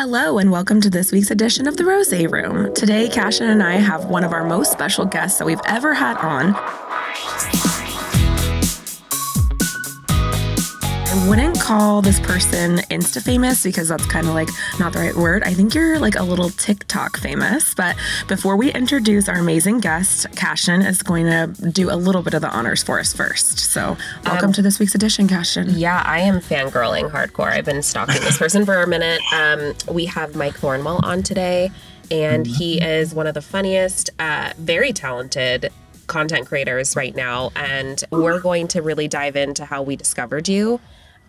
Hello, and welcome to this week's edition of the Rose Room. Today, Cashin and I have one of our most special guests that we've ever had on. I wouldn't call this person Insta famous because that's kind of like not the right word. I think you're like a little TikTok famous. But before we introduce our amazing guest, Cashin is going to do a little bit of the honors for us first. So, welcome um, to this week's edition, Cashin. Yeah, I am fangirling hardcore. I've been stalking this person for a minute. Um, we have Mike Thornwell on today, and he is one of the funniest, uh, very talented content creators right now. And we're going to really dive into how we discovered you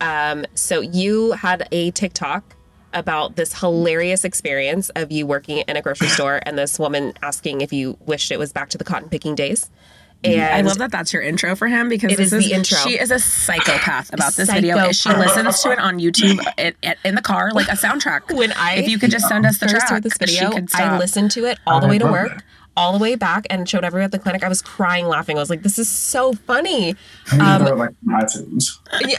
um, so you had a TikTok about this hilarious experience of you working in a grocery store and this woman asking if you wished it was back to the cotton picking days. And I love that that's your intro for him because this is, is she is a psychopath about this video. She listens to it on YouTube it, it, in the car like a soundtrack. When I if you could just send us the track, this video, I listened to it all the way to work all the way back and showed everyone at the clinic. I was crying laughing. I was like, this is so funny. Um, like iTunes. Yeah.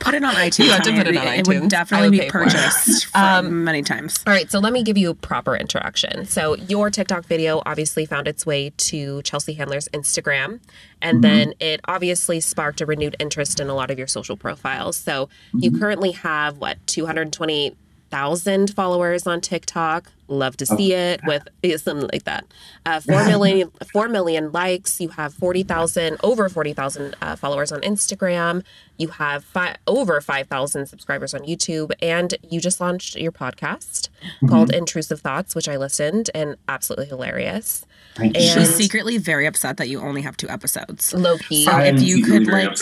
put it on iTunes. You have to put it on iTunes. It would definitely be purchased um, many times. All right, so let me give you a proper introduction. So your TikTok video obviously found its way to Chelsea Handler's Instagram, and mm-hmm. then it obviously sparked a renewed interest in a lot of your social profiles. So mm-hmm. you currently have what 220 thousand followers on TikTok. Love to see it with something like that. Uh, four million, four million likes. You have forty thousand, over forty thousand uh, followers on Instagram. You have fi- over five thousand subscribers on YouTube, and you just launched your podcast mm-hmm. called Intrusive Thoughts, which I listened and absolutely hilarious. And she's secretly very upset that you only have two episodes. Low key. So if you could like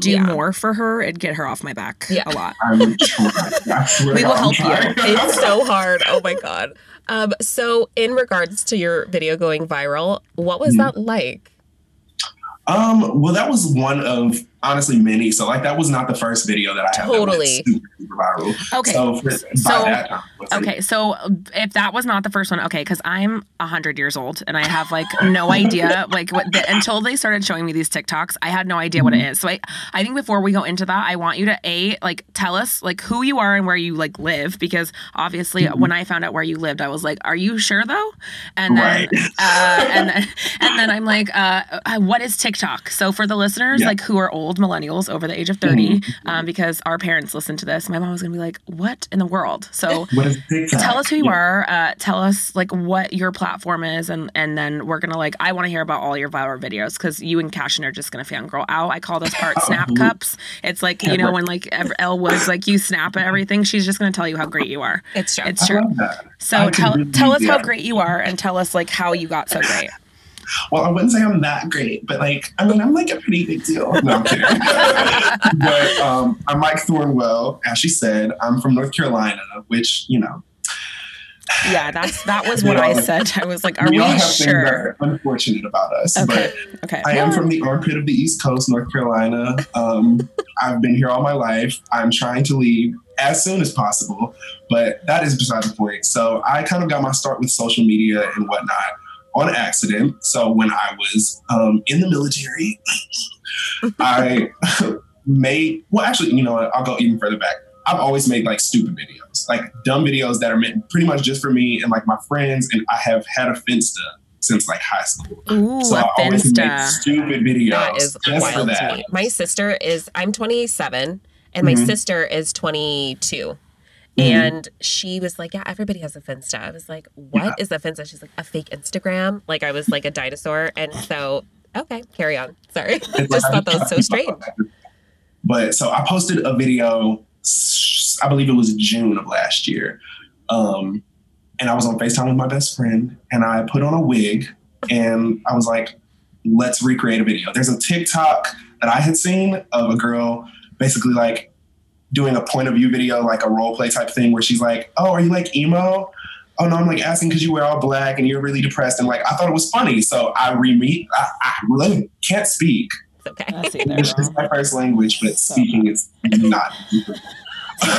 do yeah. more for her and get her off my back yeah. a lot. we will help you. It's so hard. Oh my god. Um, so in regards to your video going viral, what was mm-hmm. that like? Um, well, that was one of honestly many. So like that was not the first video that I had totally super, super viral. Okay, so, for, so time, okay, so if that was not the first one, okay, because I'm hundred years old and I have like no idea like what the, until they started showing me these TikToks, I had no idea what it mm-hmm. is. So I I think before we go into that, I want you to a like tell us like who you are and where you like live because obviously mm-hmm. when I found out where you lived, I was like, are you sure though? And then right. uh, and then and then I'm like, uh, uh, what is TikTok? So for the listeners yeah. like who are old old millennials over the age of 30 mm-hmm. um, because our parents listen to this. My mom was going to be like, what in the world? So tell us who you yeah. are. Uh, tell us like what your platform is. And, and then we're going to like, I want to hear about all your viral videos because you and Cashin are just going to fangirl out. I call this part snap cups. It's like, you know, when like Elle was like, you snap at everything. She's just going to tell you how great you are. It's true. It's true. So tell, tell us how great you are and tell us like how you got so great well, I wouldn't say I'm that great, but like, I mean, I'm like a pretty big deal. No, I'm kidding. but um, I'm Mike Thornwell. As she said, I'm from North Carolina, which, you know, yeah, that's that was what I said. I was like, "Are we, we sure?" unfortunate about us, okay. but okay. I am from the armpit of the East Coast, North Carolina. Um, I've been here all my life. I'm trying to leave as soon as possible, but that is beside the point. So I kind of got my start with social media and whatnot on accident. So when I was um, in the military, I made, well, actually, you know what? I'll go even further back. I've always made like stupid videos, like dumb videos that are meant pretty much just for me and like my friends. And I have had a Finsta since like high school. Ooh, so I always Finsta. stupid videos. That is wild that. My sister is, I'm 27 and my mm-hmm. sister is 22. Mm-hmm. And she was like, Yeah, everybody has a Finsta. I was like, "What yeah. is a Finsta? She's like, A fake Instagram. Like, I was like a dinosaur. And so, okay, carry on. Sorry. I Just thought that was so strange. But so I posted a video, I believe it was June of last year. Um, and I was on FaceTime with my best friend and I put on a wig and I was like, let's recreate a video. There's a TikTok that I had seen of a girl basically like doing a point of view video, like a role play type thing, where she's like, "Oh, are you like emo?" Oh no, I'm like asking because you wear all black and you're really depressed, and like I thought it was funny, so I re I, I really can't speak. okay. English is my first language, but so speaking is not.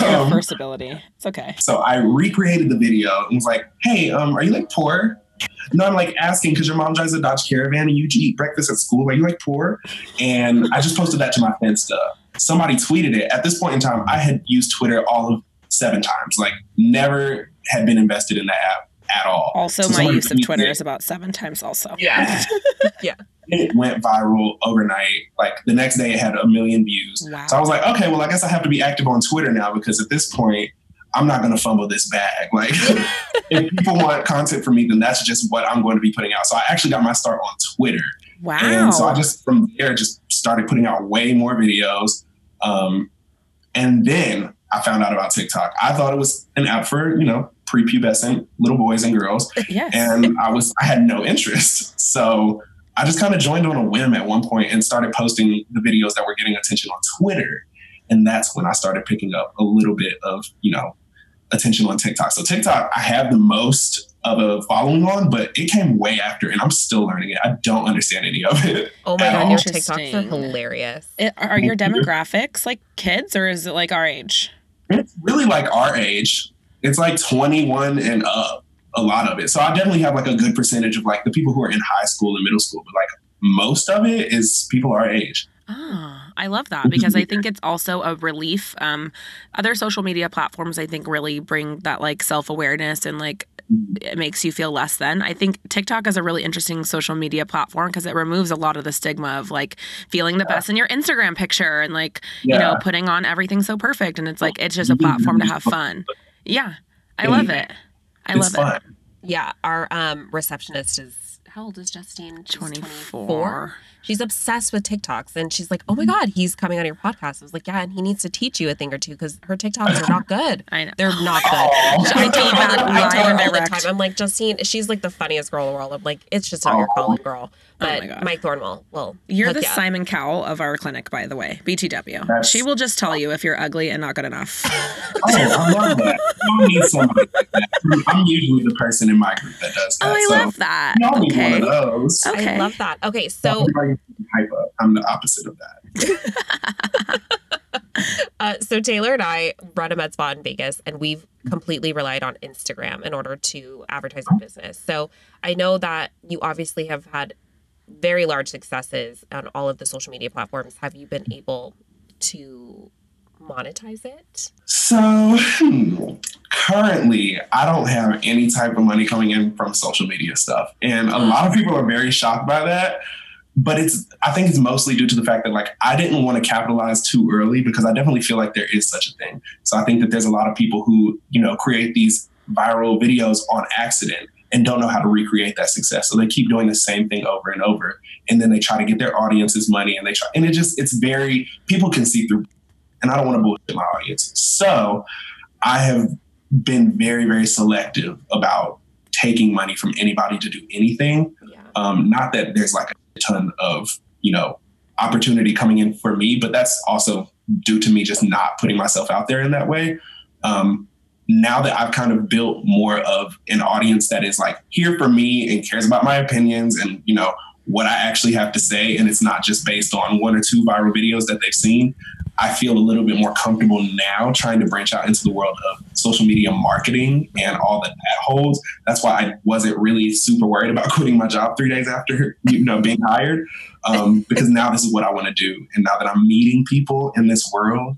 um, first ability. It's okay. So I recreated the video and was like, "Hey, um, are you like poor?" No, I'm like asking because your mom drives a Dodge Caravan and you eat breakfast at school. Are you like poor? And I just posted that to my Finsta somebody tweeted it. At this point in time, I had used Twitter all of seven times. Like never had been invested in the app at all. Also, so my use of Twitter it. is about seven times. Also, yeah, yeah. It went viral overnight. Like the next day, it had a million views. Wow. So I was like, okay, well, I guess I have to be active on Twitter now because at this point, I'm not going to fumble this bag. Like, if people want content from me, then that's just what I'm going to be putting out. So I actually got my start on Twitter. Wow. And so I just from there just started putting out way more videos. Um, and then I found out about TikTok. I thought it was an app for, you know, prepubescent little boys and girls. Yes. And I was I had no interest. So I just kind of joined on a whim at one point and started posting the videos that were getting attention on Twitter. And that's when I started picking up a little bit of, you know, attention on TikTok. So TikTok, I have the most of a following on, but it came way after, and I'm still learning it. I don't understand any of it. Oh my god, your TikToks are hilarious. It, are your demographics like kids, or is it like our age? It's really like our age. It's like 21 and up. A lot of it. So I definitely have like a good percentage of like the people who are in high school and middle school, but like most of it is people our age. Ah, I love that because I think it's also a relief. Um, other social media platforms, I think, really bring that like self awareness and like it makes you feel less than. I think TikTok is a really interesting social media platform because it removes a lot of the stigma of like feeling the best in your Instagram picture and like, yeah. you know, putting on everything so perfect. And it's like, it's just a platform to have fun. Yeah. I love it. I love it. Yeah. Our um, receptionist is, how old is Justine? She's 24. 24? She's obsessed with TikToks and she's like, oh my mm-hmm. God, he's coming on your podcast. I was like, yeah, and he needs to teach you a thing or two because her TikToks are not good. I know. They're not good. I tell her, I tell her all the time. I'm like, Justine, she's like the funniest girl in the world. I'm like, it's just not you're calling girl. Oh but oh Mike Thornwell, well, you're the Simon Cowell of our clinic, by the way. BTW. That's... She will just tell you if you're ugly and not good enough. oh, I love that. You need somebody like that. I'm usually the person in my group that does oh, that. Oh, I so love that. You need okay. one of those. Okay. I love that. Okay, so hype up. I'm the opposite of that. uh, so Taylor and I run a med spa in Vegas, and we've completely relied on Instagram in order to advertise our business. So I know that you obviously have had very large successes on all of the social media platforms. Have you been able to monetize it? So hmm, currently, I don't have any type of money coming in from social media stuff. And a lot of people are very shocked by that. But it's I think it's mostly due to the fact that like I didn't want to capitalize too early because I definitely feel like there is such a thing. So I think that there's a lot of people who, you know, create these viral videos on accident and don't know how to recreate that success. So they keep doing the same thing over and over. And then they try to get their audiences money and they try, and it just, it's very, people can see through. And I don't want to bullshit my audience. So I have been very, very selective about taking money from anybody to do anything. Yeah. Um, not that there's like a ton of, you know, opportunity coming in for me, but that's also due to me just not putting myself out there in that way. Um, now that I've kind of built more of an audience that is like here for me and cares about my opinions and, you know, what I actually have to say, and it's not just based on one or two viral videos that they've seen, I feel a little bit more comfortable now trying to branch out into the world of social media marketing and all that that holds. That's why I wasn't really super worried about quitting my job three days after you know being hired, um, because now this is what I want to do, and now that I'm meeting people in this world,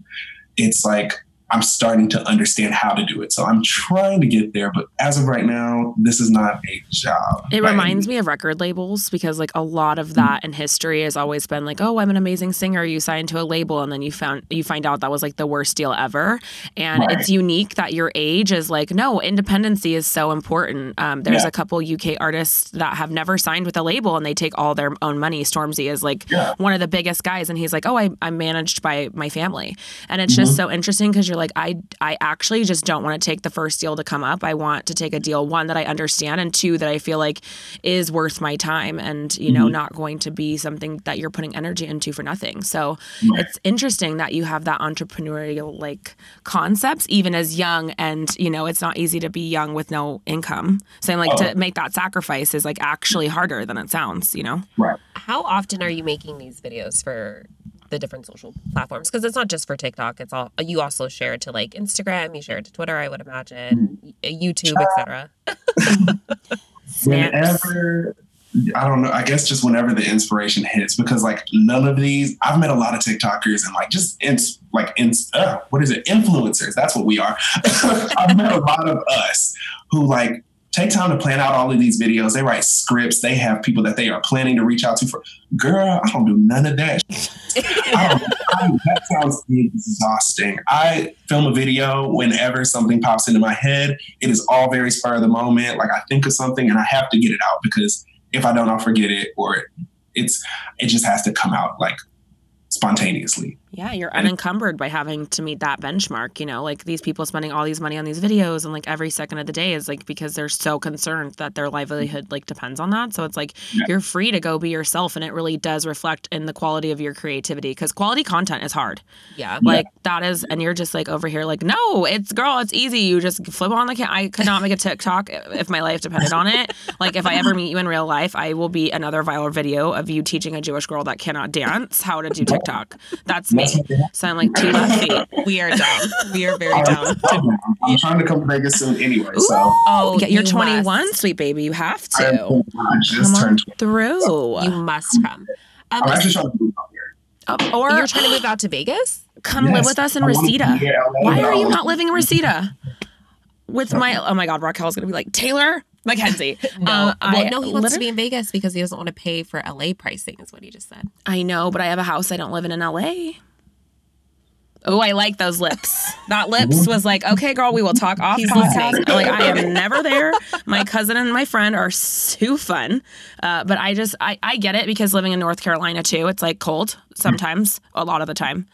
it's like I'm starting to understand how to do it. So I'm trying to get there, but as of right now, this is not a job. It reminds me of record labels because like a lot of that in history has always been like, oh, I'm an amazing singer. You signed to a label, and then you found you find out that was like the worst deal ever. And right. it's unique that your age is like, no, independency is so important. Um, there's yeah. a couple UK artists that have never signed with a label, and they take all their own money. Stormzy is like yeah. one of the biggest guys, and he's like, oh, I, I'm managed by my family, and it's mm-hmm. just so interesting because you're like I I actually just don't want to take the first deal to come up. I want to take a deal one that I understand and two that I feel like is worth my time and you know mm-hmm. not going to be something that you're putting energy into for nothing. So right. it's interesting that you have that entrepreneurial like concepts even as young and you know it's not easy to be young with no income. So I'm like oh. to make that sacrifice is like actually harder than it sounds, you know. Right. How often are you making these videos for the different social platforms because it's not just for TikTok. It's all you also share it to like Instagram, you share it to Twitter, I would imagine, YouTube, etc. whenever I don't know. I guess just whenever the inspiration hits, because like none of these, I've met a lot of TikTokers and like just ins, like in, uh, what is it? Influencers. That's what we are. I've met a lot of us who like take time to plan out all of these videos. They write scripts. They have people that they are planning to reach out to for. Girl, I don't do none of that. I I that sounds exhausting. I film a video whenever something pops into my head. It is all very spur of the moment. Like I think of something and I have to get it out because if I don't, I'll forget it or it's it just has to come out like spontaneously. Yeah, you're unencumbered by having to meet that benchmark. You know, like these people spending all these money on these videos and like every second of the day is like because they're so concerned that their livelihood like depends on that. So it's like yeah. you're free to go be yourself and it really does reflect in the quality of your creativity because quality content is hard. Yeah. Like yeah. that is, and you're just like over here, like, no, it's girl, it's easy. You just flip on the cam. I could not make a TikTok if my life depended on it. like if I ever meet you in real life, I will be another viral video of you teaching a Jewish girl that cannot dance how to do TikTok. That's me. So like two left feet. We are down. We are very down. I'm trying to come to Vegas soon anyway. So oh, yeah, you're you 21, must. sweet baby. You have to. I just come turned through. You must come. Um, I'm actually trying to move out here. Uh, or you're trying to move out to Vegas? Come yes, live with us in Reseda. Why are you not living in Reseda? With my oh my god, Raquel's gonna be like Taylor, Mackenzie. no, uh, well, I, no, he wants to be in Vegas because he doesn't want to pay for LA pricing, is what he just said. I know, but I have a house I don't live in in LA. Oh, I like those lips. That lips was like, okay, girl, we will talk off He's podcast. like, I am never there. My cousin and my friend are so fun. Uh, but I just, I, I get it because living in North Carolina too, it's like cold sometimes, a lot of the time.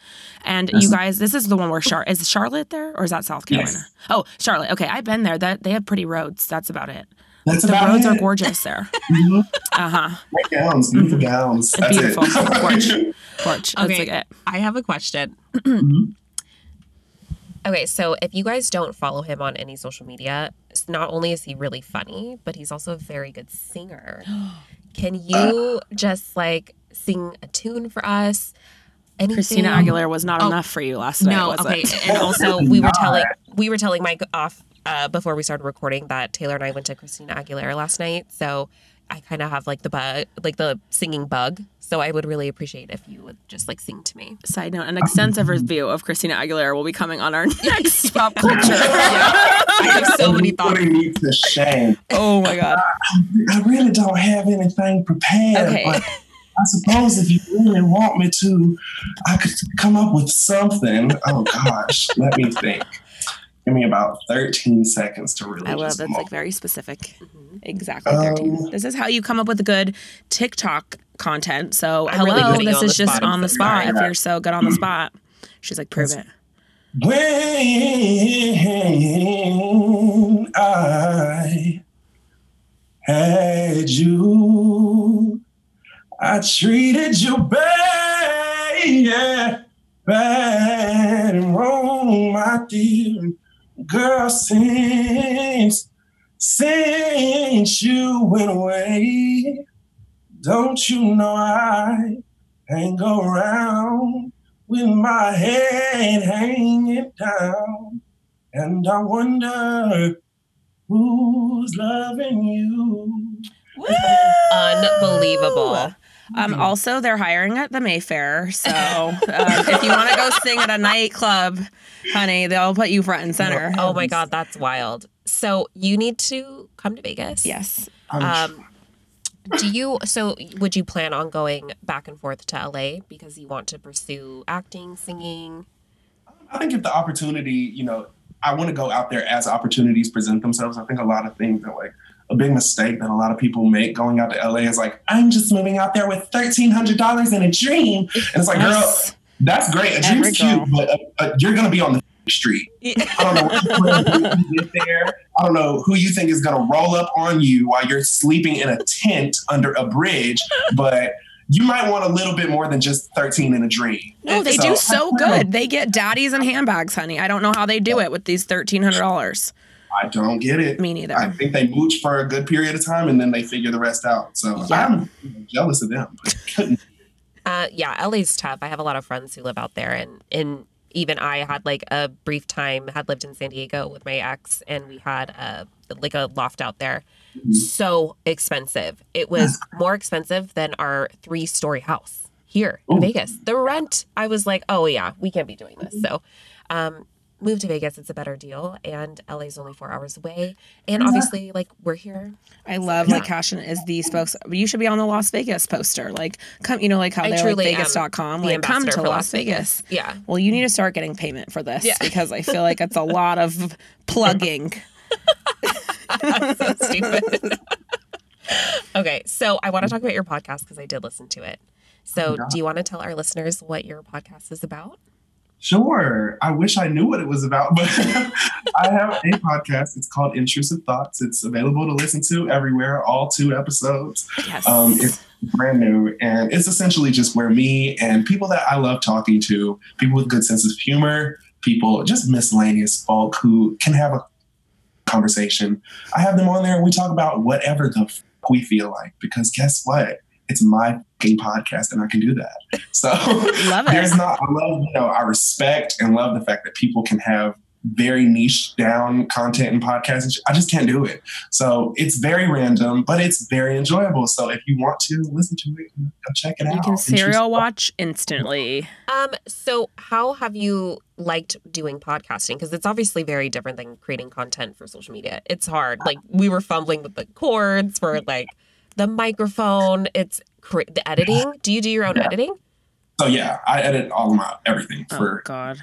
And you guys, this is the one where Char is Charlotte there or is that South Carolina? Yes. Oh, Charlotte. Okay, I've been there. That they have pretty roads. That's about it. That's the roads it. are gorgeous there. mm-hmm. Uh huh. Right gowns, beautiful gowns. That's beautiful. It. Porch. Porch. Okay. Like I have a question. mm-hmm. Okay, so if you guys don't follow him on any social media, not only is he really funny, but he's also a very good singer. Can you just like sing a tune for us? Anything? Christina Aguilera was not oh, enough for you last night. No, okay. and also we were telling we were telling Mike off uh, before we started recording that Taylor and I went to Christina Aguilera last night. So I kind of have like the bug, like the singing bug. So I would really appreciate if you would just like sing to me. Side note: An extensive review of Christina Aguilera will be coming on our next pop culture. I have so many thoughts. me to shame. Oh my god! I, I really don't have anything prepared. Okay. But- I suppose if you really want me to, I could come up with something. Oh gosh, let me think. Give me about 13 seconds to really. I love that's like very specific. Mm-hmm. Exactly 13. Um, this is how you come up with good TikTok content. So, I'm hello, really this is just on the spot. If you're so good on the spot, she's like, prove it. When I had you, I treated you bad, yeah, bad and wrong, my dear Girl, since, since you went away, don't you know I hang around with my head hanging down? And I wonder who's loving you. Woo! Unbelievable. Um, mm-hmm. Also, they're hiring at the Mayfair. So um, if you want to go sing at a nightclub, honey, they'll put you front and center. Oh my God, that's wild. So you need to come to Vegas. Yes. Um, do you, so would you plan on going back and forth to LA because you want to pursue acting, singing? I think if the opportunity, you know, I want to go out there as opportunities present themselves. I think a lot of things that like a big mistake that a lot of people make going out to LA is like, I'm just moving out there with $1,300 in a dream. And it's like, yes. girl, that's great. A dream's cute, but uh, uh, you're going to be on the street. I don't know where you get there. I don't know who you think is going to roll up on you while you're sleeping in a tent under a bridge, but you might want a little bit more than just 13 in a dream. No, they so, do so good. They get daddies and handbags, honey. I don't know how they do it with these $1,300. I don't get it. Me neither. I think they mooch for a good period of time and then they figure the rest out. So yeah. I'm jealous of them. uh, yeah, LA's tough. I have a lot of friends who live out there, and and even I had like a brief time had lived in San Diego with my ex, and we had a like a loft out there. mm-hmm. so expensive. It was more expensive than our three story house here in Vegas. The rent, I was like, oh yeah, we can't be doing this. So, um, move to Vegas. It's a better deal, and LA is only four hours away. And obviously, like we're here. I love yeah. like Cashin is the spokes. You should be on the Las Vegas poster. Like come, you know, like how I they like Vegas.com. Like come to Las Vegas. Vegas. Yeah. Well, you need to start getting payment for this yeah. because I feel like it's a lot of plugging. so stupid. okay, so I want to talk about your podcast because I did listen to it. So, do you want to tell our listeners what your podcast is about? Sure. I wish I knew what it was about, but I have a podcast. It's called Intrusive Thoughts. It's available to listen to everywhere, all two episodes. Yes. Um, it's brand new, and it's essentially just where me and people that I love talking to, people with good sense of humor, people, just miscellaneous folk who can have a conversation. I have them on there and we talk about whatever the f- we feel like, because guess what? It's my podcast and I can do that. So there's not, I love, you know, I respect and love the fact that people can have very niche down content and podcasting. I just can't do it. So it's very random, but it's very enjoyable. So if you want to listen to it, go check it you out. You can serial watch instantly. Um, so how have you liked doing podcasting? Because it's obviously very different than creating content for social media. It's hard. Like we were fumbling with the cords for like the microphone. It's cr- the editing. Do you do your own yeah. editing? So yeah, I edit all of my everything oh, for. God.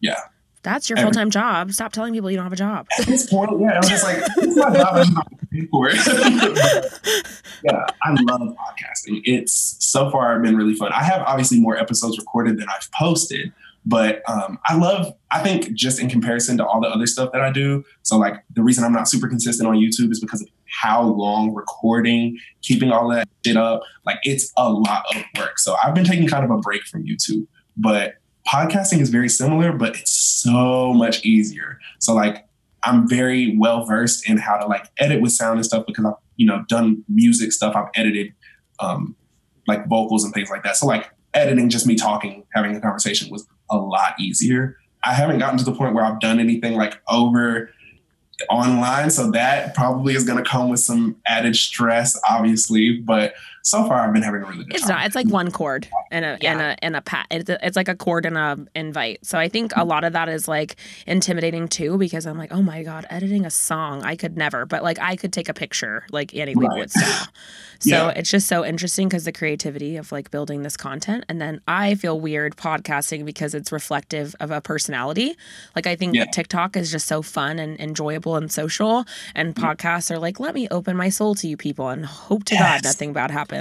Yeah. That's your full time job. Stop telling people you don't have a job. At this point, yeah, I was just like, it's my job. I'm not paying for it. yeah, I love podcasting. It's so far been really fun. I have obviously more episodes recorded than I've posted, but um, I love, I think just in comparison to all the other stuff that I do. So, like, the reason I'm not super consistent on YouTube is because of how long recording, keeping all that shit up. Like, it's a lot of work. So, I've been taking kind of a break from YouTube, but podcasting is very similar, but it's so much easier. So, like, I'm very well versed in how to like edit with sound and stuff because I've, you know, done music stuff. I've edited um, like vocals and things like that. So, like, editing just me talking, having a conversation was a lot easier. I haven't gotten to the point where I've done anything like over online. So that probably is going to come with some added stress, obviously. But so far, I've been having a really good it's time. not. It's like one chord and a yeah. and a and a pat. It's, it's like a chord and a invite. So I think a lot of that is like intimidating too, because I'm like, oh my god, editing a song, I could never. But like I could take a picture like Annie right. style. So yeah. it's just so interesting because the creativity of like building this content. And then I feel weird podcasting because it's reflective of a personality. Like I think yeah. TikTok is just so fun and enjoyable and social. And mm-hmm. podcasts are like, let me open my soul to you people and hope to yes. God nothing bad happens.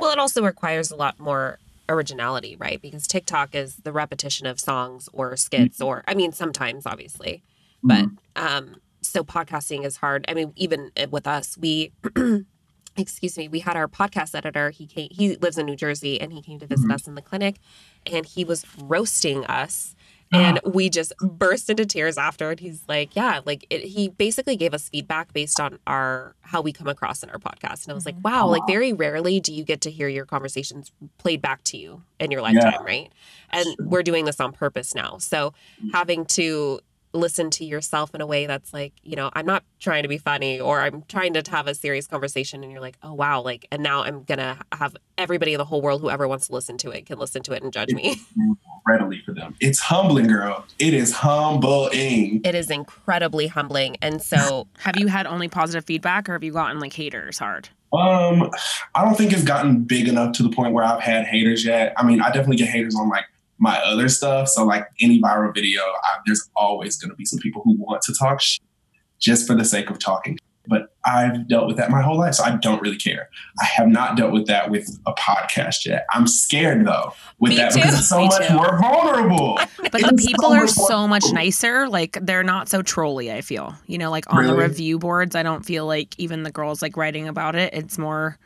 Well, it also requires a lot more originality, right? Because TikTok is the repetition of songs or skits, mm-hmm. or I mean, sometimes obviously, but mm-hmm. um, so podcasting is hard. I mean, even with us, we excuse me, we had our podcast editor. He came, he lives in New Jersey and he came to visit mm-hmm. us in the clinic and he was roasting us. And we just burst into tears after. And he's like, Yeah, like it, he basically gave us feedback based on our how we come across in our podcast. And I was like, mm-hmm. Wow, like very rarely do you get to hear your conversations played back to you in your lifetime, yeah. right? And we're doing this on purpose now. So mm. having to listen to yourself in a way that's like, you know, I'm not trying to be funny or I'm trying to have a serious conversation and you're like, oh wow, like and now I'm gonna have everybody in the whole world whoever wants to listen to it can listen to it and judge me. Readily for them. It's humbling, girl. It is humbling. It is incredibly humbling. And so have you had only positive feedback or have you gotten like haters hard? Um, I don't think it's gotten big enough to the point where I've had haters yet. I mean, I definitely get haters on like my other stuff. So like any viral video, I, there's always going to be some people who want to talk just for the sake of talking. But I've dealt with that my whole life, so I don't really care. I have not dealt with that with a podcast yet. I'm scared though with Me that too. because it's so Me much too. more vulnerable. but the people so are so much nicer. Like they're not so trolly. I feel you know, like on really? the review boards. I don't feel like even the girls like writing about it. It's more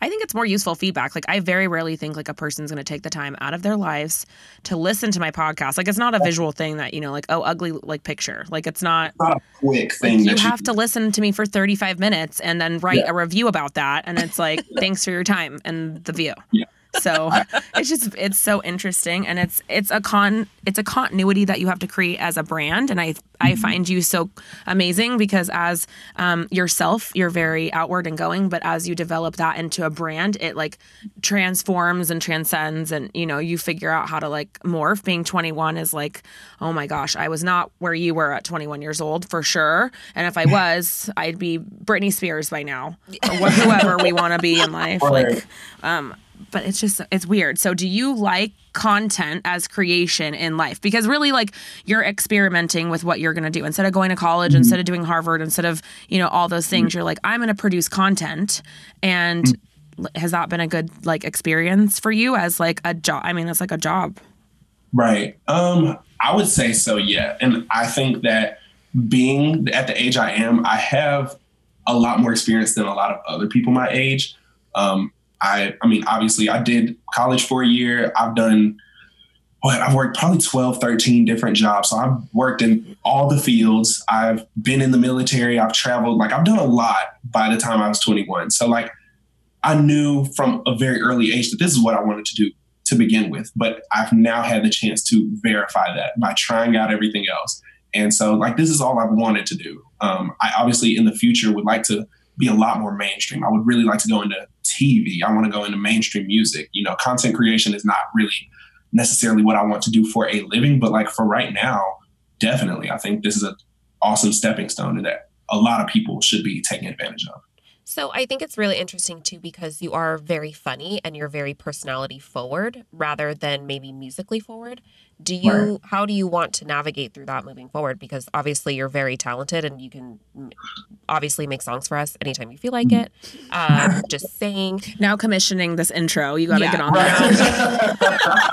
I think it's more useful feedback. Like I very rarely think like a person's going to take the time out of their lives to listen to my podcast. Like it's not a visual thing that you know, like oh, ugly like picture. Like it's not, it's not a quick thing. Like, you have to listen to me for thirty five minutes and then write yeah. a review about that. And it's like thanks for your time and the view. Yeah. So it's just it's so interesting and it's it's a con it's a continuity that you have to create as a brand and i i mm-hmm. find you so amazing because as um, yourself you're very outward and going but as you develop that into a brand it like transforms and transcends and you know you figure out how to like morph being 21 is like oh my gosh i was not where you were at 21 years old for sure and if i was i'd be britney spears by now or whoever we want to be in life like um but it's just it's weird. So do you like content as creation in life? Because really like you're experimenting with what you're going to do instead of going to college, mm-hmm. instead of doing Harvard, instead of, you know, all those things, mm-hmm. you're like I'm going to produce content and mm-hmm. has that been a good like experience for you as like a job? I mean, it's like a job. Right. Um I would say so, yeah. And I think that being at the age I am, I have a lot more experience than a lot of other people my age. Um, I, I mean, obviously, I did college for a year. I've done what I've worked probably 12, 13 different jobs. So I've worked in all the fields. I've been in the military. I've traveled. Like I've done a lot by the time I was 21. So like I knew from a very early age that this is what I wanted to do to begin with. But I've now had the chance to verify that by trying out everything else. And so like this is all I've wanted to do. Um, I obviously in the future would like to be a lot more mainstream. I would really like to go into TV. I want to go into mainstream music. You know, content creation is not really necessarily what I want to do for a living, but like for right now, definitely, I think this is an awesome stepping stone that a lot of people should be taking advantage of. So I think it's really interesting too because you are very funny and you're very personality forward rather than maybe musically forward. Do you right. how do you want to navigate through that moving forward because obviously you're very talented and you can obviously make songs for us anytime you feel like it. Um, just saying. Now commissioning this intro, you got to yeah. get on right. that.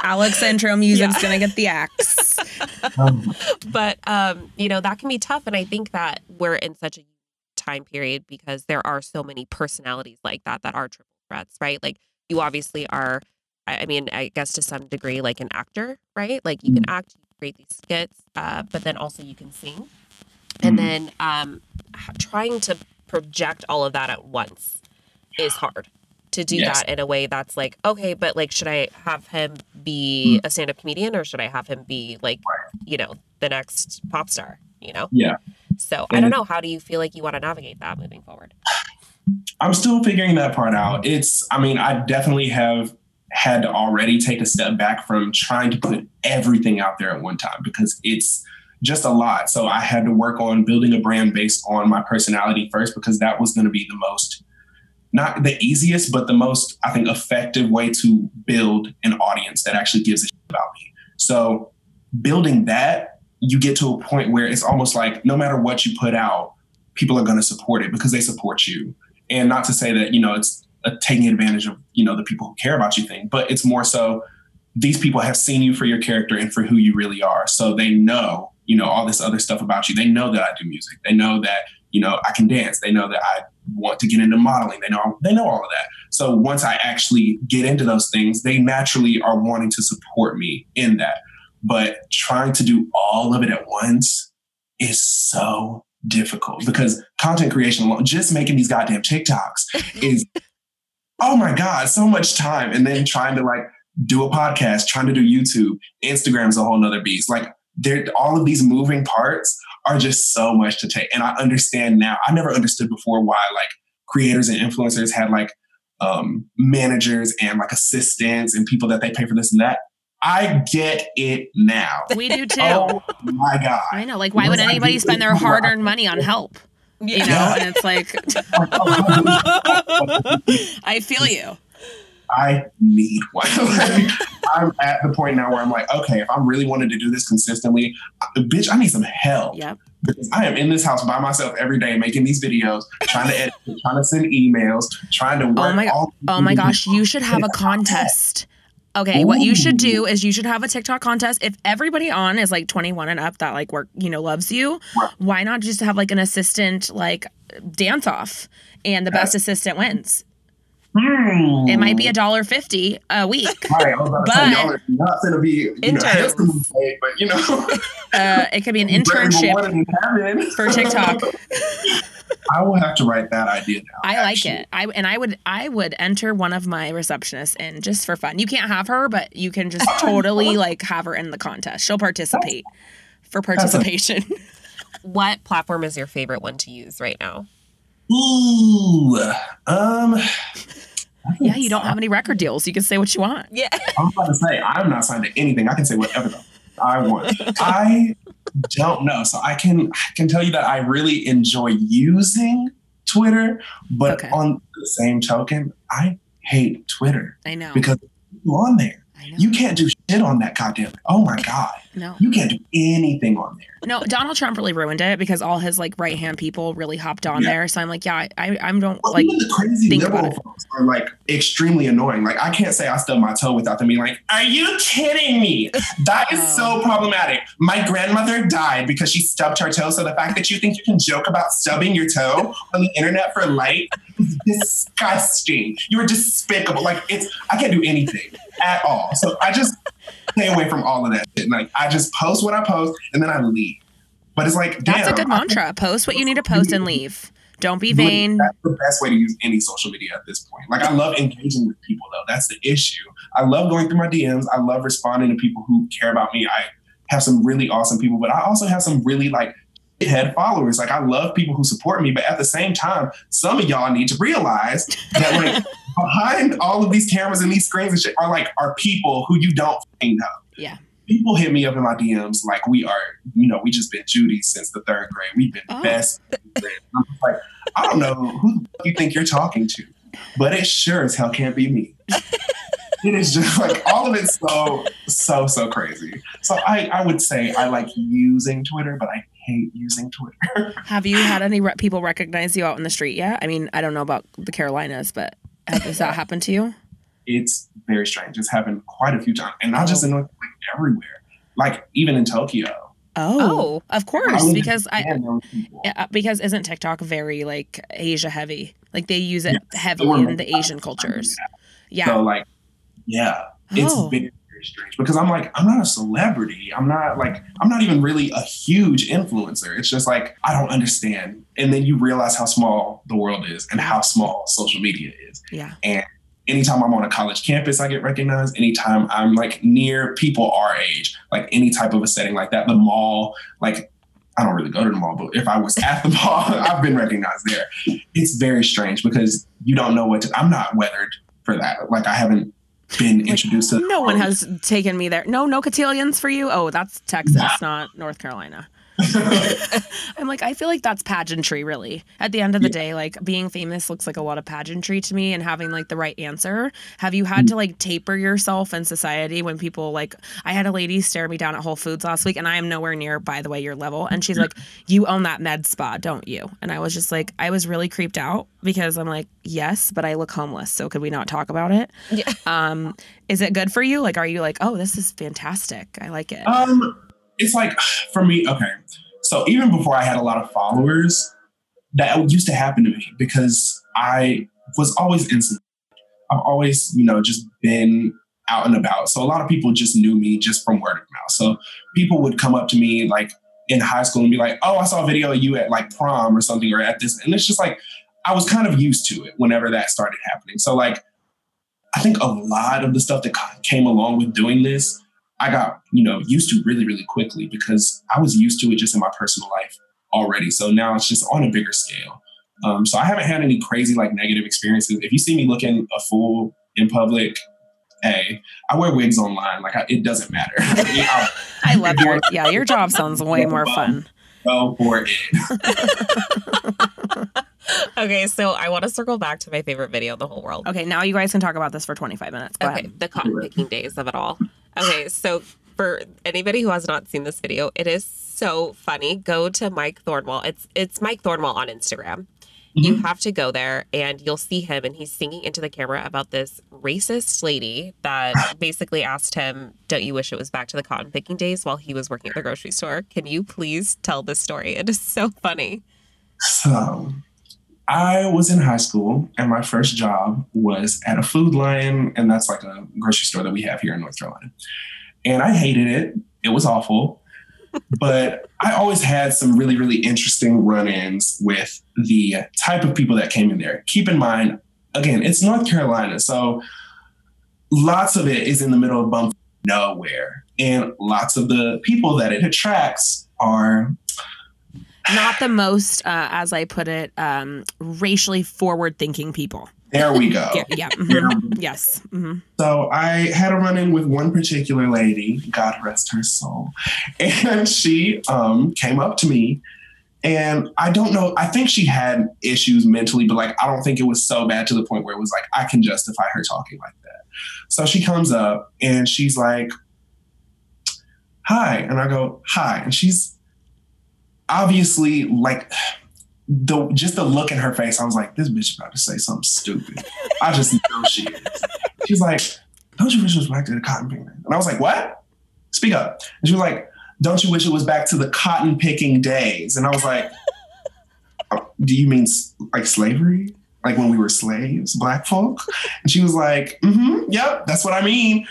Alex intro music's yeah. going to get the axe. but um, you know, that can be tough and I think that we're in such a time period because there are so many personalities like that that are triple threats, right? Like you obviously are, I mean, I guess to some degree, like an actor, right? Like you can mm-hmm. act, you can create these skits, uh, but then also you can sing. And mm-hmm. then um, trying to project all of that at once is hard to do yes. that in a way that's like okay but like should i have him be mm. a stand-up comedian or should i have him be like you know the next pop star you know yeah so and I don't know. How do you feel like you want to navigate that moving forward? I'm still figuring that part out. It's, I mean, I definitely have had to already take a step back from trying to put everything out there at one time because it's just a lot. So I had to work on building a brand based on my personality first because that was going to be the most, not the easiest, but the most, I think, effective way to build an audience that actually gives a shit about me. So building that you get to a point where it's almost like no matter what you put out, people are going to support it because they support you. And not to say that, you know, it's a taking advantage of, you know, the people who care about you thing, but it's more so these people have seen you for your character and for who you really are. So they know, you know, all this other stuff about you. They know that I do music. They know that, you know, I can dance. They know that I want to get into modeling. They know they know all of that. So once I actually get into those things, they naturally are wanting to support me in that. But trying to do all of it at once is so difficult because content creation alone, just making these goddamn TikToks is, oh my God, so much time. And then trying to like do a podcast, trying to do YouTube, Instagram's a whole nother beast. Like there, all of these moving parts are just so much to take. And I understand now, I never understood before why like creators and influencers had like um, managers and like assistants and people that they pay for this and that. I get it now. We do too. Oh my God. I know. Like, why would anybody spend their hard earned money on help? You know, yeah. and it's like, I feel you. I need one. I'm at the point now where I'm like, okay, if I'm really wanted to do this consistently, uh, bitch, I need some help. Yep. Because I am in this house by myself every day making these videos, trying to edit, trying to send emails, trying to oh work. Oh my, oh my gosh, you should have a contest Okay, Ooh. what you should do is you should have a TikTok contest. If everybody on is like 21 and up that like work, you know, loves you, why not just have like an assistant like dance off and the best assistant wins? Mm. It might be a dollar fifty a week, right, but not going to be you know, paid, but you know, uh, it could be an internship for TikTok. I will have to write that idea down. I like it. I and I would I would enter one of my receptionists in just for fun. You can't have her, but you can just totally like have her in the contest. She'll participate for participation. what platform is your favorite one to use right now? Ooh, um. Yeah, you don't have any record deals. You can say what you want. Yeah. I'm about to say I'm not signed to anything. I can say whatever I want. I don't know. So I can I can tell you that I really enjoy using Twitter, but okay. on the same token, I hate Twitter. I know because on there. You can't do shit on that goddamn. Oh my god. No. You can't do anything on there. No, Donald Trump really ruined it because all his like right hand people really hopped on yeah. there. So I'm like, yeah, I I'm don't well, like the crazy think liberal folks are like extremely annoying. Like I can't say I stub my toe without them being like, "Are you kidding me?" That is oh. so problematic. My grandmother died because she stubbed her toe. So the fact that you think you can joke about stubbing your toe on the internet for light is disgusting. You're despicable. Like it's I can't do anything at all. So I just stay away from all of that shit. Like I just post what I post and then I leave. But it's like that's damn, a good mantra. Post what you need to post and leave. Don't be vain. That's the best way to use any social media at this point. Like I love engaging with people though. That's the issue. I love going through my DMs. I love responding to people who care about me. I have some really awesome people, but I also have some really like head followers. Like I love people who support me, but at the same time, some of y'all need to realize that like behind all of these cameras and these screens and shit are like are people who you don't know. Yeah. People hit me up in my DMs like we are, you know, we just been Judy since the third grade. We've been oh. best. I'm like, I don't know who you think you're talking to, but it sure as hell can't be me. it is just like all of it's so so so crazy. So I I would say I like using Twitter, but I hate using Twitter. Have you had any re- people recognize you out in the street yet? I mean, I don't know about the Carolinas, but has that happened to you? It's very strange. It's happened quite a few times, and not oh. just in North, like everywhere. Like even in Tokyo. Oh, oh of course, I because I uh, because isn't TikTok very like Asia heavy? Like they use it yeah, heavily in the Asian cultures. Yeah. So like, yeah, it's oh. Big strange because I'm like, I'm not a celebrity. I'm not like, I'm not even really a huge influencer. It's just like, I don't understand. And then you realize how small the world is and how small social media is. Yeah. And anytime I'm on a college campus, I get recognized. Anytime I'm like near people our age, like any type of a setting like that, the mall, like I don't really go to the mall, but if I was at the mall, I've been recognized there. It's very strange because you don't know what to, I'm not weathered for that. Like I haven't been like, introduced to. No one has taken me there. No, no cotillions for you. Oh, that's Texas, not North Carolina. I'm like, I feel like that's pageantry, really. At the end of the yeah. day, like being famous looks like a lot of pageantry to me and having like the right answer. Have you had mm. to like taper yourself in society when people like, I had a lady stare me down at Whole Foods last week and I am nowhere near, by the way, your level. And she's like, You own that med spa, don't you? And I was just like, I was really creeped out because I'm like, Yes, but I look homeless. So could we not talk about it? Yeah. Um, is it good for you? Like, are you like, Oh, this is fantastic. I like it. Um, it's like for me, okay. So even before I had a lot of followers, that used to happen to me because I was always instant. I've always, you know, just been out and about. So a lot of people just knew me just from word of mouth. So people would come up to me like in high school and be like, "Oh, I saw a video of you at like prom or something or at this," and it's just like I was kind of used to it whenever that started happening. So like I think a lot of the stuff that came along with doing this I got, you know, used to really, really quickly because I was used to it just in my personal life already. So now it's just on a bigger scale. Um, so I haven't had any crazy like negative experiences. If you see me looking a fool in public, hey, I wear wigs online. Like I, it doesn't matter. I love your yeah. Your job sounds way more fun. Go for it. okay, so I want to circle back to my favorite video in the whole world. Okay, now you guys can talk about this for 25 minutes. Go okay, ahead. the cotton picking days of it all. Okay, so for anybody who has not seen this video, it is so funny. Go to Mike Thornwell. It's it's Mike Thornwell on Instagram. Mm-hmm. You have to go there and you'll see him and he's singing into the camera about this racist lady that basically asked him, Don't you wish it was back to the cotton picking days while he was working at the grocery store? Can you please tell this story? It is so funny. So I was in high school and my first job was at a Food Lion, and that's like a grocery store that we have here in North Carolina. And I hated it. It was awful. but I always had some really, really interesting run ins with the type of people that came in there. Keep in mind, again, it's North Carolina. So lots of it is in the middle of bump nowhere. And lots of the people that it attracts are not the most, uh, as I put it, um, racially forward thinking people. There we go. yeah. yeah. Mm-hmm. Yes. Mm-hmm. So I had a run in with one particular lady, God rest her soul. And she um, came up to me and I don't know, I think she had issues mentally, but like, I don't think it was so bad to the point where it was like, I can justify her talking like that. So she comes up and she's like, Hi. And I go, Hi. And she's obviously like, the just the look in her face, I was like, this bitch about to say something stupid. I just know she is. She's like, don't you wish it was back to the cotton picking? And I was like, what? Speak up. And she was like, don't you wish it was back to the cotton picking days? And I was like, oh, do you mean like slavery? Like when we were slaves, black folk? And she was like, mm-hmm, yep, that's what I mean.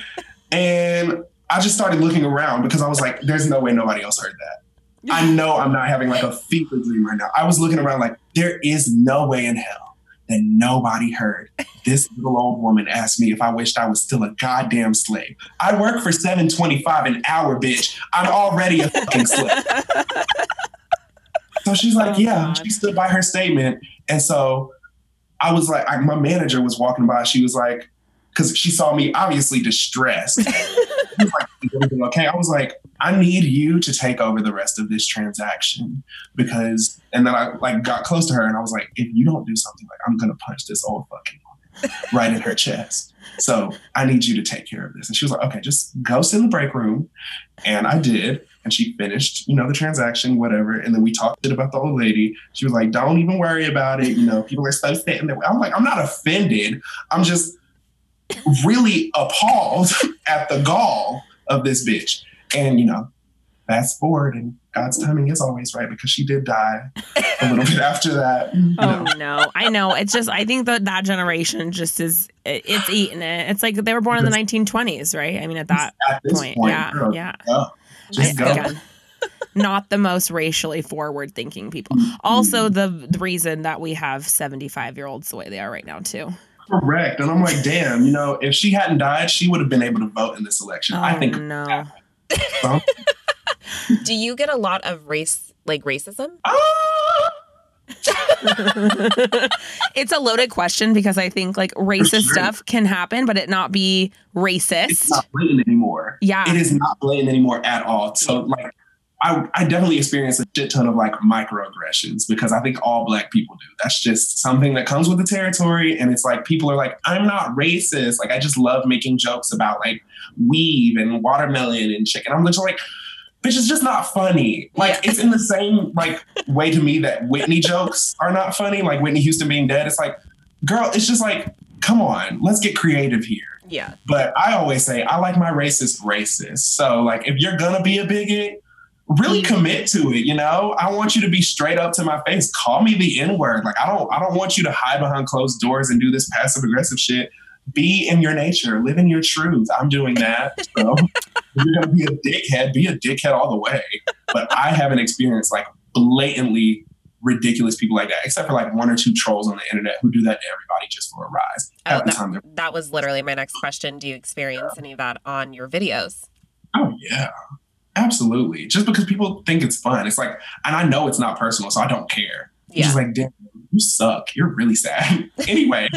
And I just started looking around because I was like, there's no way nobody else heard that. I know I'm not having like a fever dream right now. I was looking around like, there is no way in hell that nobody heard this little old woman ask me if I wished I was still a goddamn slave. I work for 725 an hour, bitch. I'm already a fucking slave. so she's like, oh, yeah, God. she stood by her statement. And so I was like, I, my manager was walking by. She was like, because she saw me obviously distressed. was like, okay? I was like, I need you to take over the rest of this transaction because, and then I like got close to her and I was like, if you don't do something, like I'm gonna punch this old fucking woman right in her chest. So I need you to take care of this. And she was like, okay, just go sit in the break room. And I did. And she finished, you know, the transaction, whatever. And then we talked about the old lady. She was like, don't even worry about it. You know, people are still sitting there. I'm like, I'm not offended. I'm just really appalled at the gall of this bitch. And, you know, fast forward and God's timing is always right because she did die a little bit after that. Oh know. no, I know. It's just I think that that generation just is it's eating it. It's like they were born in the 1920s, right? I mean, at that at point, point, yeah, girl, yeah. Just I, go. Again, not the most racially forward thinking people. Mm-hmm. Also, the, the reason that we have 75 year olds the way they are right now too. Correct. And I'm like, damn, you know, if she hadn't died, she would have been able to vote in this election. Oh, I think. No. Do you get a lot of race, like racism? Ah! it's a loaded question because I think like racist sure. stuff can happen, but it not be racist. It's not blatant anymore. Yeah. It is not blatant anymore at all. So like I, I definitely experienced a shit ton of like microaggressions because I think all black people do. That's just something that comes with the territory. And it's like people are like, I'm not racist. Like I just love making jokes about like weave and watermelon and chicken. I'm literally like, bitch, it's just not funny. Like yeah. it's in the same like way to me that Whitney jokes are not funny. Like Whitney Houston being dead. It's like, girl, it's just like, come on, let's get creative here. Yeah. But I always say I like my racist racist. So like if you're gonna be a bigot, really mm-hmm. commit to it you know i want you to be straight up to my face call me the n word like i don't i don't want you to hide behind closed doors and do this passive aggressive shit be in your nature live in your truth i'm doing that so if you're gonna be a dickhead be a dickhead all the way but i haven't experienced like blatantly ridiculous people like that, except for like one or two trolls on the internet who do that to everybody just for a rise. Oh, that, that was literally my next question. Do you experience yeah. any of that on your videos? Oh yeah. Absolutely. Just because people think it's fun. It's like, and I know it's not personal, so I don't care. Yeah. Just like, damn, you suck. You're really sad. anyway,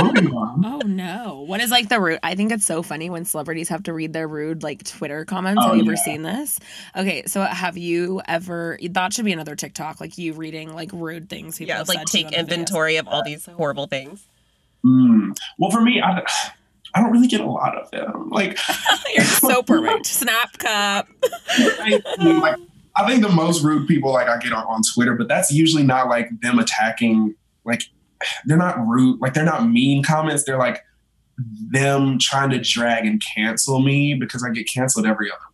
moving on. Oh no. What is like the rude? I think it's so funny when celebrities have to read their rude like Twitter comments. Oh, have you yeah. ever seen this? Okay, so have you ever that should be another TikTok, like you reading like rude things people yeah, like take inventory of all these horrible things. Mm. Well, for me, I I don't really get a lot of them. Like you're so perfect. Snap cup. I, like, I think the most rude people like I get on, on Twitter, but that's usually not like them attacking. Like they're not rude. Like they're not mean comments. They're like them trying to drag and cancel me because I get canceled every other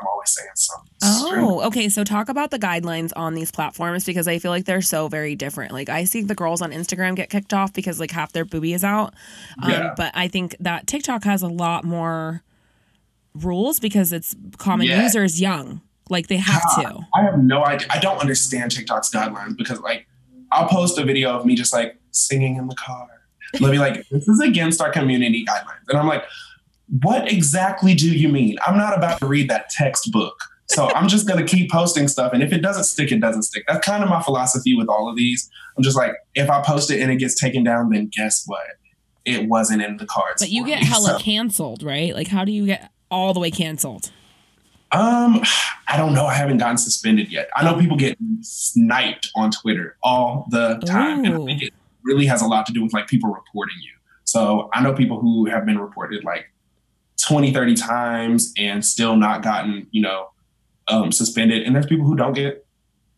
I'm always saying something. Oh, okay. So talk about the guidelines on these platforms because I feel like they're so very different. Like I see the girls on Instagram get kicked off because like half their boobie is out. Um, yeah. But I think that TikTok has a lot more rules because it's common yeah. users young. Like they have to. I have no idea. I don't understand TikTok's guidelines because like I'll post a video of me just like singing in the car. Let me like, this is against our community guidelines. And I'm like, what exactly do you mean? I'm not about to read that textbook. So I'm just gonna keep posting stuff. And if it doesn't stick, it doesn't stick. That's kind of my philosophy with all of these. I'm just like, if I post it and it gets taken down, then guess what? It wasn't in the cards. But you get me, hella so. canceled, right? Like how do you get all the way canceled? Um, I don't know. I haven't gotten suspended yet. I know people get sniped on Twitter all the time. And I think it really has a lot to do with like people reporting you. So I know people who have been reported like 20, 30 times and still not gotten, you know, um, suspended. And there's people who don't get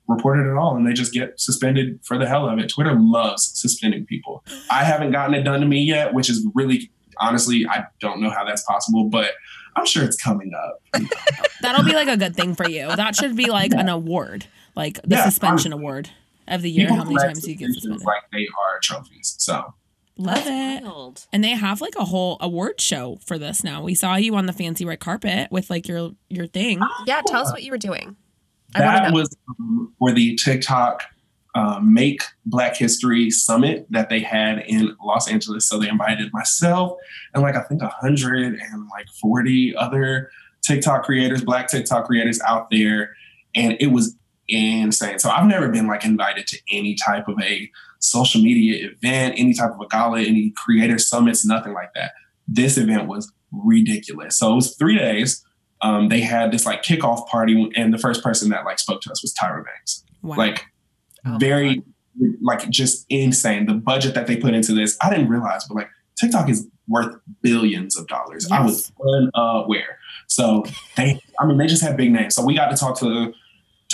reported at all and they just get suspended for the hell of it. Twitter loves suspending people. I haven't gotten it done to me yet, which is really honestly, I don't know how that's possible, but I'm sure it's coming up. That'll be like a good thing for you. That should be like yeah. an award, like the yeah, suspension award of the year. How many times you get suspended? Like they are trophies. So love it. And they have like a whole award show for this now. We saw you on the fancy red carpet with like your your thing. Yeah, tell us what you were doing. that was um, for the TikTok um, Make Black History Summit that they had in Los Angeles. So they invited myself and like I think a hundred and like forty other TikTok creators, Black TikTok creators out there, and it was insane. So I've never been like invited to any type of a social media event, any type of a gala, any creator summits, nothing like that. This event was ridiculous. So it was three days. Um, they had this like kickoff party, and the first person that like spoke to us was Tyra Banks. Wow. Like oh very like just insane. The budget that they put into this, I didn't realize, but like TikTok is worth billions of dollars. Yes. I was unaware. So they, I mean, they just had big names. So we got to talk to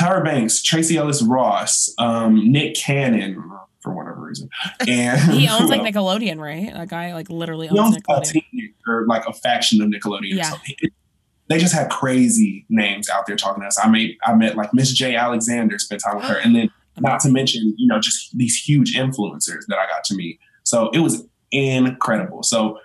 Tyra Banks, Tracee Ellis Ross, um, Nick Cannon, for whatever reason, and he owns like Nickelodeon, right? That guy like literally owns, owns Nickelodeon. or like a faction of Nickelodeon. Yeah. they just had crazy names out there talking to us. I made I met like Miss J. Alexander, spent time with her, and then not to mention, you know, just these huge influencers that I got to meet. So it was incredible. So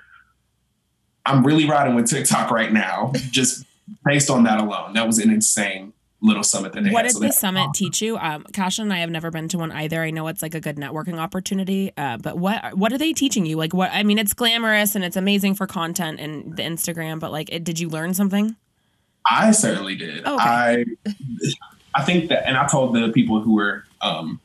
I'm really riding with TikTok right now, just based on that alone. That was an insane little summit that they what had. did so the summit awesome. teach you? Um, Kasha and I have never been to one either. I know it's like a good networking opportunity, uh, but what what are they teaching you? Like, what I mean, it's glamorous and it's amazing for content and the Instagram, but like, it, did you learn something? I certainly did. Oh, okay. I I think that, and I told the people who were um,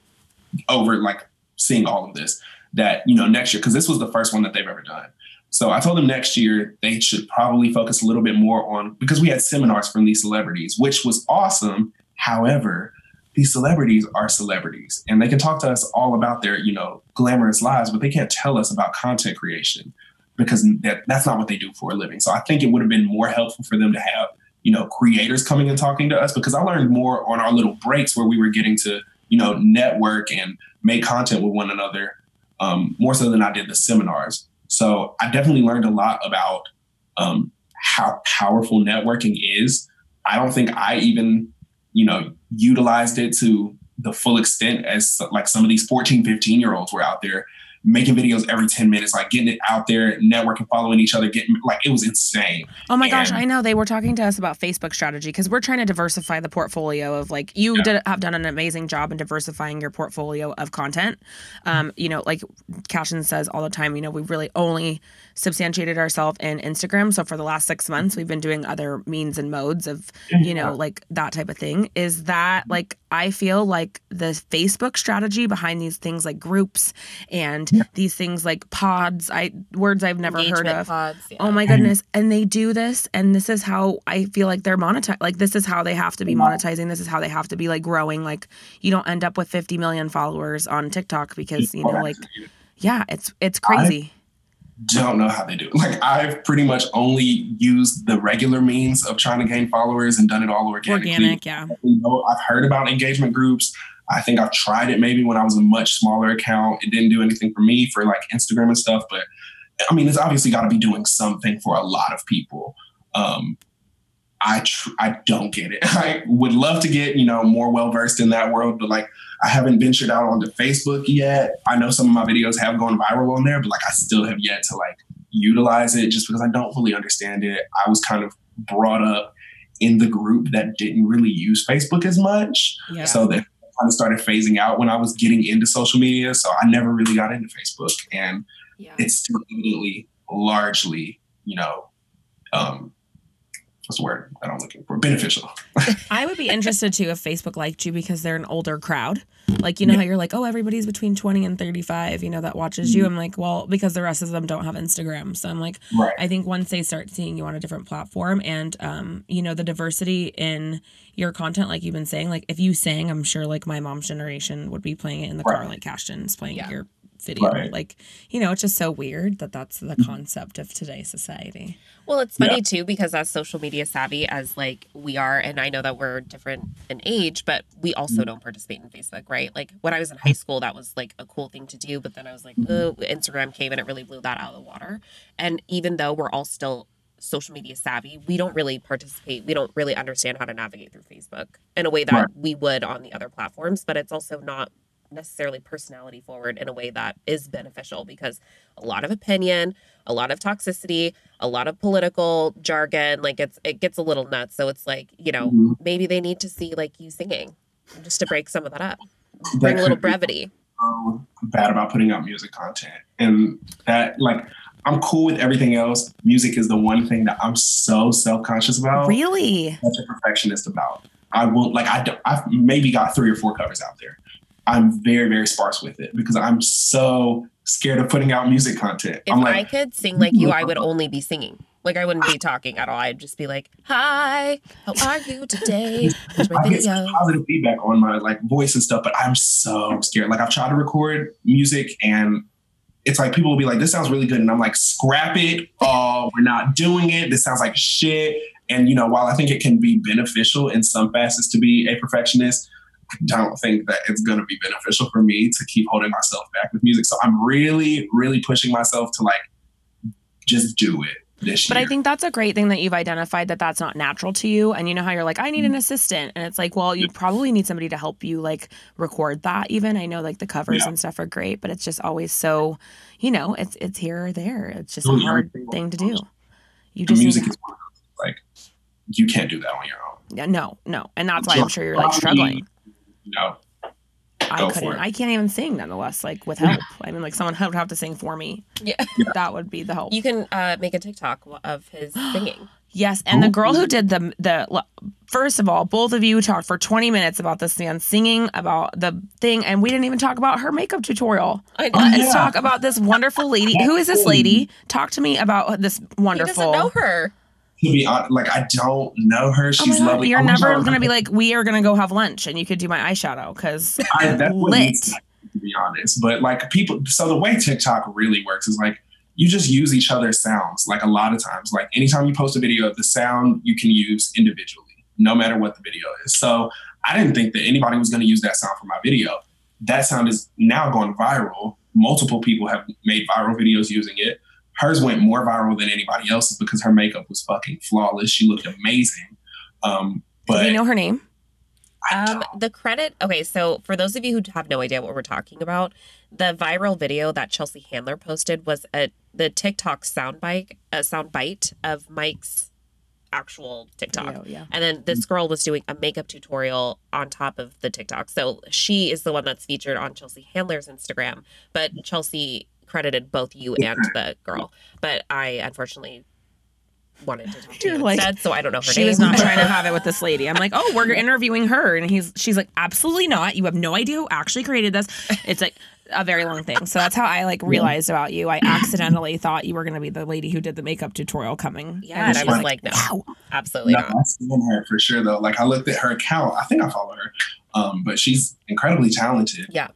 over like seeing all of this that you know next year because this was the first one that they've ever done. So I told them next year they should probably focus a little bit more on because we had seminars from these celebrities, which was awesome. However, these celebrities are celebrities and they can talk to us all about their, you know, glamorous lives, but they can't tell us about content creation because that, that's not what they do for a living. So I think it would have been more helpful for them to have, you know, creators coming and talking to us because I learned more on our little breaks where we were getting to, you know, network and make content with one another um, more so than I did the seminars. So I definitely learned a lot about um, how powerful networking is. I don't think I even, you know, utilized it to the full extent as like some of these 14, 15 year olds were out there making videos every 10 minutes, like getting it out there, networking, following each other, getting like it was insane. Oh my and, gosh, I know. They were talking to us about Facebook strategy because we're trying to diversify the portfolio of like you yeah. did have done an amazing job in diversifying your portfolio of content. Um, you know, like Cashin says all the time, you know, we've really only substantiated ourselves in Instagram. So for the last six months, we've been doing other means and modes of, you know, like that type of thing. Is that like I feel like the Facebook strategy behind these things like groups and yeah. these things like pods, I words I've never Engagement heard of. Pods, yeah. Oh my goodness. And they do this and this is how I feel like they're monetized. Like this is how they have to be monetizing. This is how they have to be like growing. Like you don't end up with 50 million followers on TikTok because, you know, like yeah, it's it's crazy. I, don't know how they do it. Like I've pretty much only used the regular means of trying to gain followers and done it all organically. Organic, yeah. You know, I've heard about engagement groups. I think I've tried it maybe when I was a much smaller account. It didn't do anything for me for like Instagram and stuff, but I mean, it's obviously got to be doing something for a lot of people. Um, I tr- I don't get it. I would love to get you know more well versed in that world, but like I haven't ventured out onto Facebook yet. I know some of my videos have gone viral on there, but like I still have yet to like utilize it just because I don't fully understand it. I was kind of brought up in the group that didn't really use Facebook as much. Yeah. So that kind of started phasing out when I was getting into social media. So I never really got into Facebook. And yeah. it's still evidently largely, you know, um, what's the word that I'm looking for? Beneficial. I would be interested too if Facebook liked you because they're an older crowd. Like, you know yeah. how you're like, oh, everybody's between 20 and 35, you know, that watches mm-hmm. you. I'm like, well, because the rest of them don't have Instagram. So I'm like, right. I think once they start seeing you on a different platform and, um, you know, the diversity in your content, like you've been saying, like if you sang, I'm sure like my mom's generation would be playing it in the right. car, like Cashton's playing yeah. your video. Right. Like, you know, it's just so weird that that's the mm-hmm. concept of today's society. Well, it's funny yeah. too because as social media savvy as like we are, and I know that we're different in age, but we also mm-hmm. don't participate in Facebook, right? Like when I was in high school, that was like a cool thing to do, but then I was like, oh, Instagram came and it really blew that out of the water. And even though we're all still social media savvy, we don't really participate. We don't really understand how to navigate through Facebook in a way that right. we would on the other platforms, but it's also not necessarily personality forward in a way that is beneficial because a lot of opinion, a lot of toxicity, a lot of political jargon, like it's it gets a little nuts. So it's like, you know, mm-hmm. maybe they need to see like you singing just to break some of that up. Bring a little brevity. So bad about putting out music content. And that like I'm cool with everything else. Music is the one thing that I'm so self-conscious about. Really? Such a perfectionist about. I will like I do, I've maybe got three or four covers out there. I'm very, very sparse with it because I'm so scared of putting out music content. If I'm like, I could sing like you, I would only be singing. Like I wouldn't be talking at all. I'd just be like, "Hi, how are you today?" I get positive feedback on my like voice and stuff, but I'm so scared. Like I've tried to record music, and it's like people will be like, "This sounds really good," and I'm like, "Scrap it! Oh, we're not doing it. This sounds like shit." And you know, while I think it can be beneficial in some facets to be a perfectionist, don't think that it's going to be beneficial for me to keep holding myself back with music. So I'm really, really pushing myself to like just do it. This but I think that's a great thing that you've identified that that's not natural to you. And you know how you're like, I need an mm. assistant. And it's like, well, you probably need somebody to help you like record that even. I know like the covers yeah. and stuff are great, but it's just always so, you know, it's it's here or there. It's just a hard thing to do. You just music is like you can't do that on your own. Yeah, no, no. And that's why I'm sure you're like struggling no. I couldn't. I can't even sing, nonetheless. Like with help, I mean, like someone would have to sing for me. Yeah, that would be the help. You can uh, make a TikTok of his singing. yes, and the girl who did the the first of all, both of you talked for twenty minutes about this man singing about the thing, and we didn't even talk about her makeup tutorial. I know. Let's yeah. talk about this wonderful lady. Who is this lady? Talk to me about this wonderful. He doesn't know her to be honest, like I don't know her. Oh She's oh lovely. You're never gonna be like, we are gonna go have lunch, and you could do my eyeshadow because lit. To be honest, but like people, so the way TikTok really works is like you just use each other's sounds. Like a lot of times, like anytime you post a video, the sound you can use individually, no matter what the video is. So I didn't think that anybody was going to use that sound for my video. That sound is now going viral. Multiple people have made viral videos using it hers went more viral than anybody else's because her makeup was fucking flawless. She looked amazing. Um, but Do you know her name? Um, the credit. Okay, so for those of you who have no idea what we're talking about, the viral video that Chelsea Handler posted was a the TikTok soundbite, a soundbite of Mike's actual TikTok. Video, yeah. And then this girl was doing a makeup tutorial on top of the TikTok. So she is the one that's featured on Chelsea Handler's Instagram, but Chelsea credited both you and the girl. But I unfortunately wanted to talk to you like, instead, so I don't know her she name. was not trying to have it with this lady. I'm like, oh, we're interviewing her, and he's she's like, absolutely not. You have no idea who actually created this. It's like a very long thing. So that's how I like realized about you. I accidentally thought you were going to be the lady who did the makeup tutorial coming. Yeah, and, and I was like, like, no, wow. absolutely no, not. I've seen her for sure though. Like I looked at her account. I think I follow her, um, but she's incredibly talented. Yeah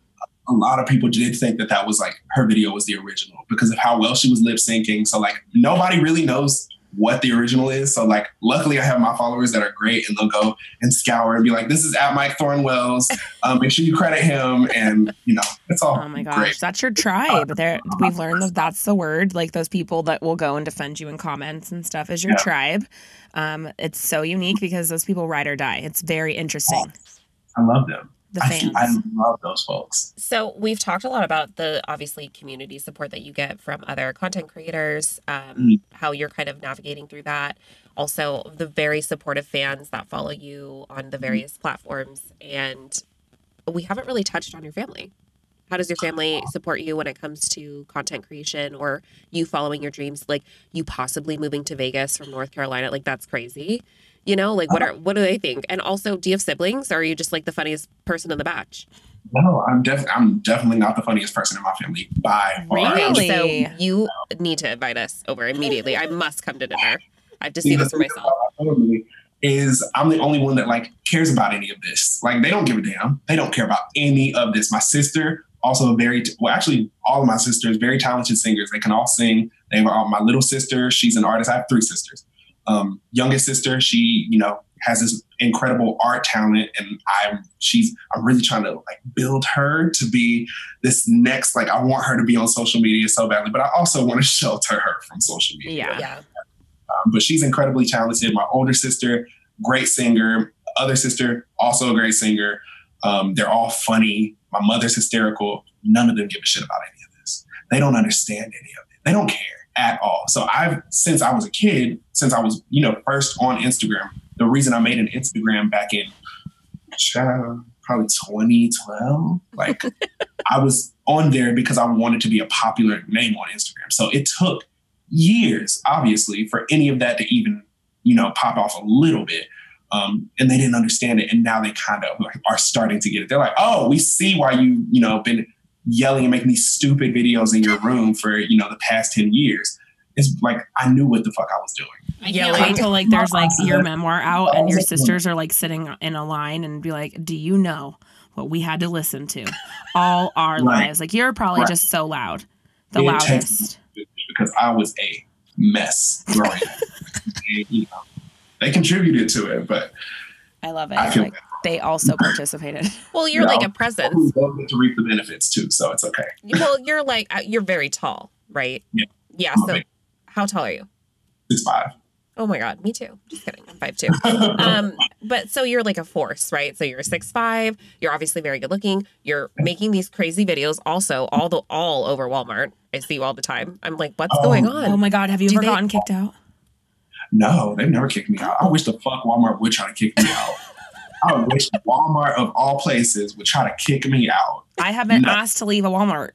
a lot of people did think that that was like her video was the original because of how well she was lip syncing. So like nobody really knows what the original is. So like luckily I have my followers that are great and they'll go and scour and be like, this is at Mike Thornwells. Um, make sure you credit him and you know, it's all Oh my gosh, great. that's your tribe. There we've learned that that's the word. Like those people that will go and defend you in comments and stuff is your yeah. tribe. Um, it's so unique because those people ride or die. It's very interesting. I love them the fans. I, I, love those folks. So we've talked a lot about the obviously community support that you get from other content creators, um, mm how you're kind of navigating through that. also the very supportive fans that follow you on the various platforms. And we haven't really touched on your family. How does your family support you when it comes to content creation or you following your dreams? Like you possibly moving to Vegas from North Carolina, like that's crazy. You know, like what uh-huh. are what do they think? And also, do you have siblings, or are you just like the funniest person in the batch? No, I'm definitely I'm definitely not the funniest person in my family by really? So you need to invite us over immediately. I must come to dinner. I have to see this for myself. Is I'm the only one that like cares about any of this. Like they don't give a damn. They don't care about any of this. My sister, also a very well, actually all of my sisters, very talented singers. They can all sing. They have all my little sister. She's an artist. I have three sisters um, youngest sister, she, you know, has this incredible art talent and I'm she's I'm really trying to like build her to be this next like I want her to be on social media so badly, but I also want to shelter her from social media. Yeah. yeah. Um, but she's incredibly talented. My older sister, great singer. Other sister, also a great singer. Um, they're all funny. My mother's hysterical. None of them give a shit about any of this. They don't understand any of it. They don't care at all. So I've since I was a kid, since I was you know first on Instagram. The reason I made an Instagram back in probably 2012, like I was on there because I wanted to be a popular name on Instagram. So it took years, obviously, for any of that to even you know pop off a little bit. Um, and they didn't understand it, and now they kind of like, are starting to get it. They're like, "Oh, we see why you you know been yelling and making these stupid videos in your room for you know the past 10 years it's like i knew what the fuck i was doing I can't wait till like there's like your memoir out and your sisters are like sitting in a line and be like, "Do you know what we had to listen to all our right. lives?" Like you're probably right. just so loud, the loudest. Because I was a mess growing up. you know, they contributed to it, but I love it. I feel like, they also participated. Well, you're like a presence. to reap the benefits too, so it's okay. Well, you're like uh, you're very tall, right? Yeah. Yeah. I'm so, how tall are you? Six five. Oh my god, me too. Just kidding. I'm five two. um, but so you're like a force, right? So you're six five. You're obviously very good looking. You're making these crazy videos, also all the all over Walmart. I see you all the time. I'm like, what's going on? Oh my god, have you Do ever they, gotten kicked out? No, they've never kicked me out. I wish the fuck Walmart would try to kick me out. I wish Walmart of all places would try to kick me out. I haven't no. asked to leave a Walmart.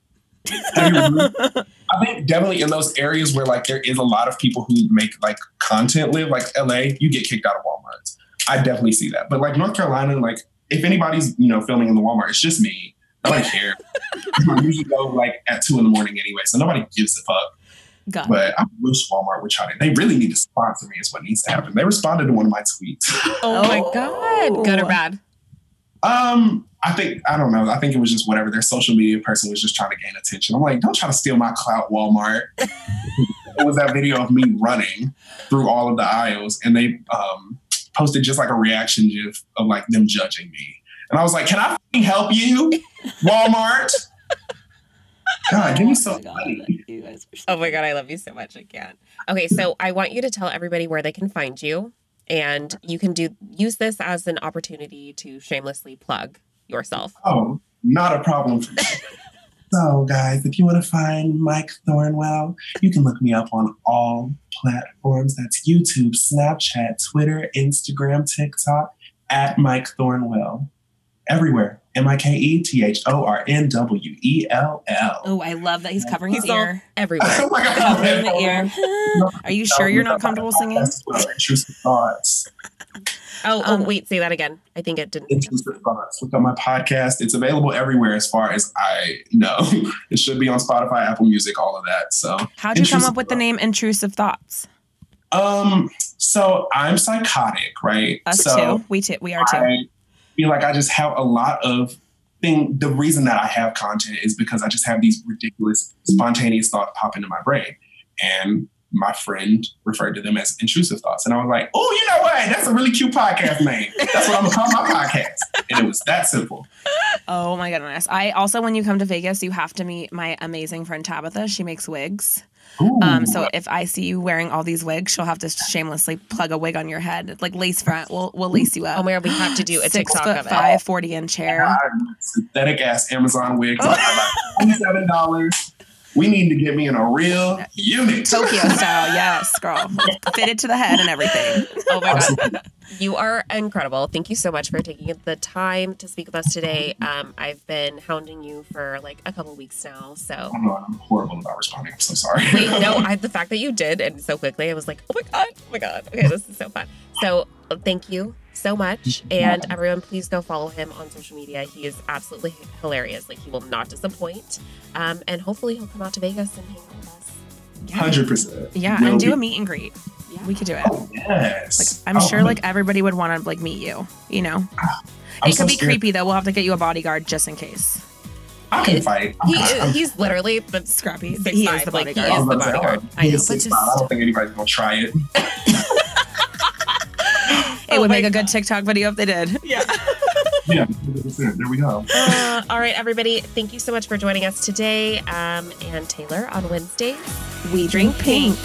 I think definitely in those areas where like there is a lot of people who make like content live, like LA, you get kicked out of Walmart. I definitely see that. But like North Carolina, like if anybody's you know filming in the Walmart, it's just me. Nobody cares. I usually go like at two in the morning anyway, so nobody gives a fuck. Got but it. I wish Walmart would try to. They really need to sponsor me. Is what needs to happen. They responded to one of my tweets. Oh, my god, good or bad? Um, I think I don't know. I think it was just whatever their social media person was just trying to gain attention. I'm like, don't try to steal my clout, Walmart. it was that video of me running through all of the aisles, and they um, posted just like a reaction gif of like them judging me, and I was like, can I help you, Walmart? God, give me so oh money. Oh my god, I love you so much. I can't. Okay, so I want you to tell everybody where they can find you, and you can do use this as an opportunity to shamelessly plug yourself. Oh, not a problem for me. so, guys, if you want to find Mike Thornwell, you can look me up on all platforms. That's YouTube, Snapchat, Twitter, Instagram, TikTok, at Mike Thornwell. Everywhere. M I K E T H O R N W E L L. Oh, I love that he's covering his ear everywhere. oh my God. Covering the ear. Are you sure you're not comfortable singing? Intrusive thoughts. Oh, oh, um, wait, say that again. I think it didn't. Intrusive thoughts. Look at my podcast. It's available everywhere as far as I know. it should be on Spotify, Apple Music, all of that. So, how'd you come up with the name Intrusive Thoughts? Um, so I'm psychotic, right? Us so too. We too. We are too. I, feel like I just have a lot of thing. The reason that I have content is because I just have these ridiculous, spontaneous thoughts pop into my brain. And my friend referred to them as intrusive thoughts. And I was like, oh, you know what? That's a really cute podcast name. That's what I'm gonna call my podcast. And it was that simple. Oh my goodness. I also, when you come to Vegas, you have to meet my amazing friend Tabitha. She makes wigs. Um, so if I see you wearing all these wigs, she'll have to shamelessly plug a wig on your head, like lace front. We'll we'll lace you up. Oh my god, we have to do a Six TikTok foot of five, 40 inch hair. synthetic ass Amazon wigs. Twenty seven dollars. We need to get me in a real unit. Tokyo style, yes, girl. Fitted to the head and everything. Oh my god. You are incredible. Thank you so much for taking the time to speak with us today. Um, I've been hounding you for like a couple weeks now, so. Oh no, I'm horrible about responding. I'm so sorry. Wait, no, I, the fact that you did and so quickly, I was like, oh my god, oh my god. Okay, this is so fun. So thank you so much. And everyone, please go follow him on social media. He is absolutely hilarious. Like he will not disappoint. Um, and hopefully he'll come out to Vegas and hang out with us. Hundred percent. Yeah, Will and do be. a meet and greet. Yeah. We could do it. Oh, yes. Like I'm Oh, sure like everybody would want to like meet you. You know, I'm it so could be scared. creepy though. We'll have to get you a bodyguard just in case. I can fight. I'm- He, I'm- he's literally the Scrappy, he five, is the like, he bodyguard. I was is the about to say, bodyguard. I know, but just- I don't think anybody's gonna try it. It Oh would my make a good TikTok video if they did. yeah. Yeah, there we go. Uh, all right, everybody. Thank you so much for joining us today. Um, and Taylor on Wednesdays. We drink pink.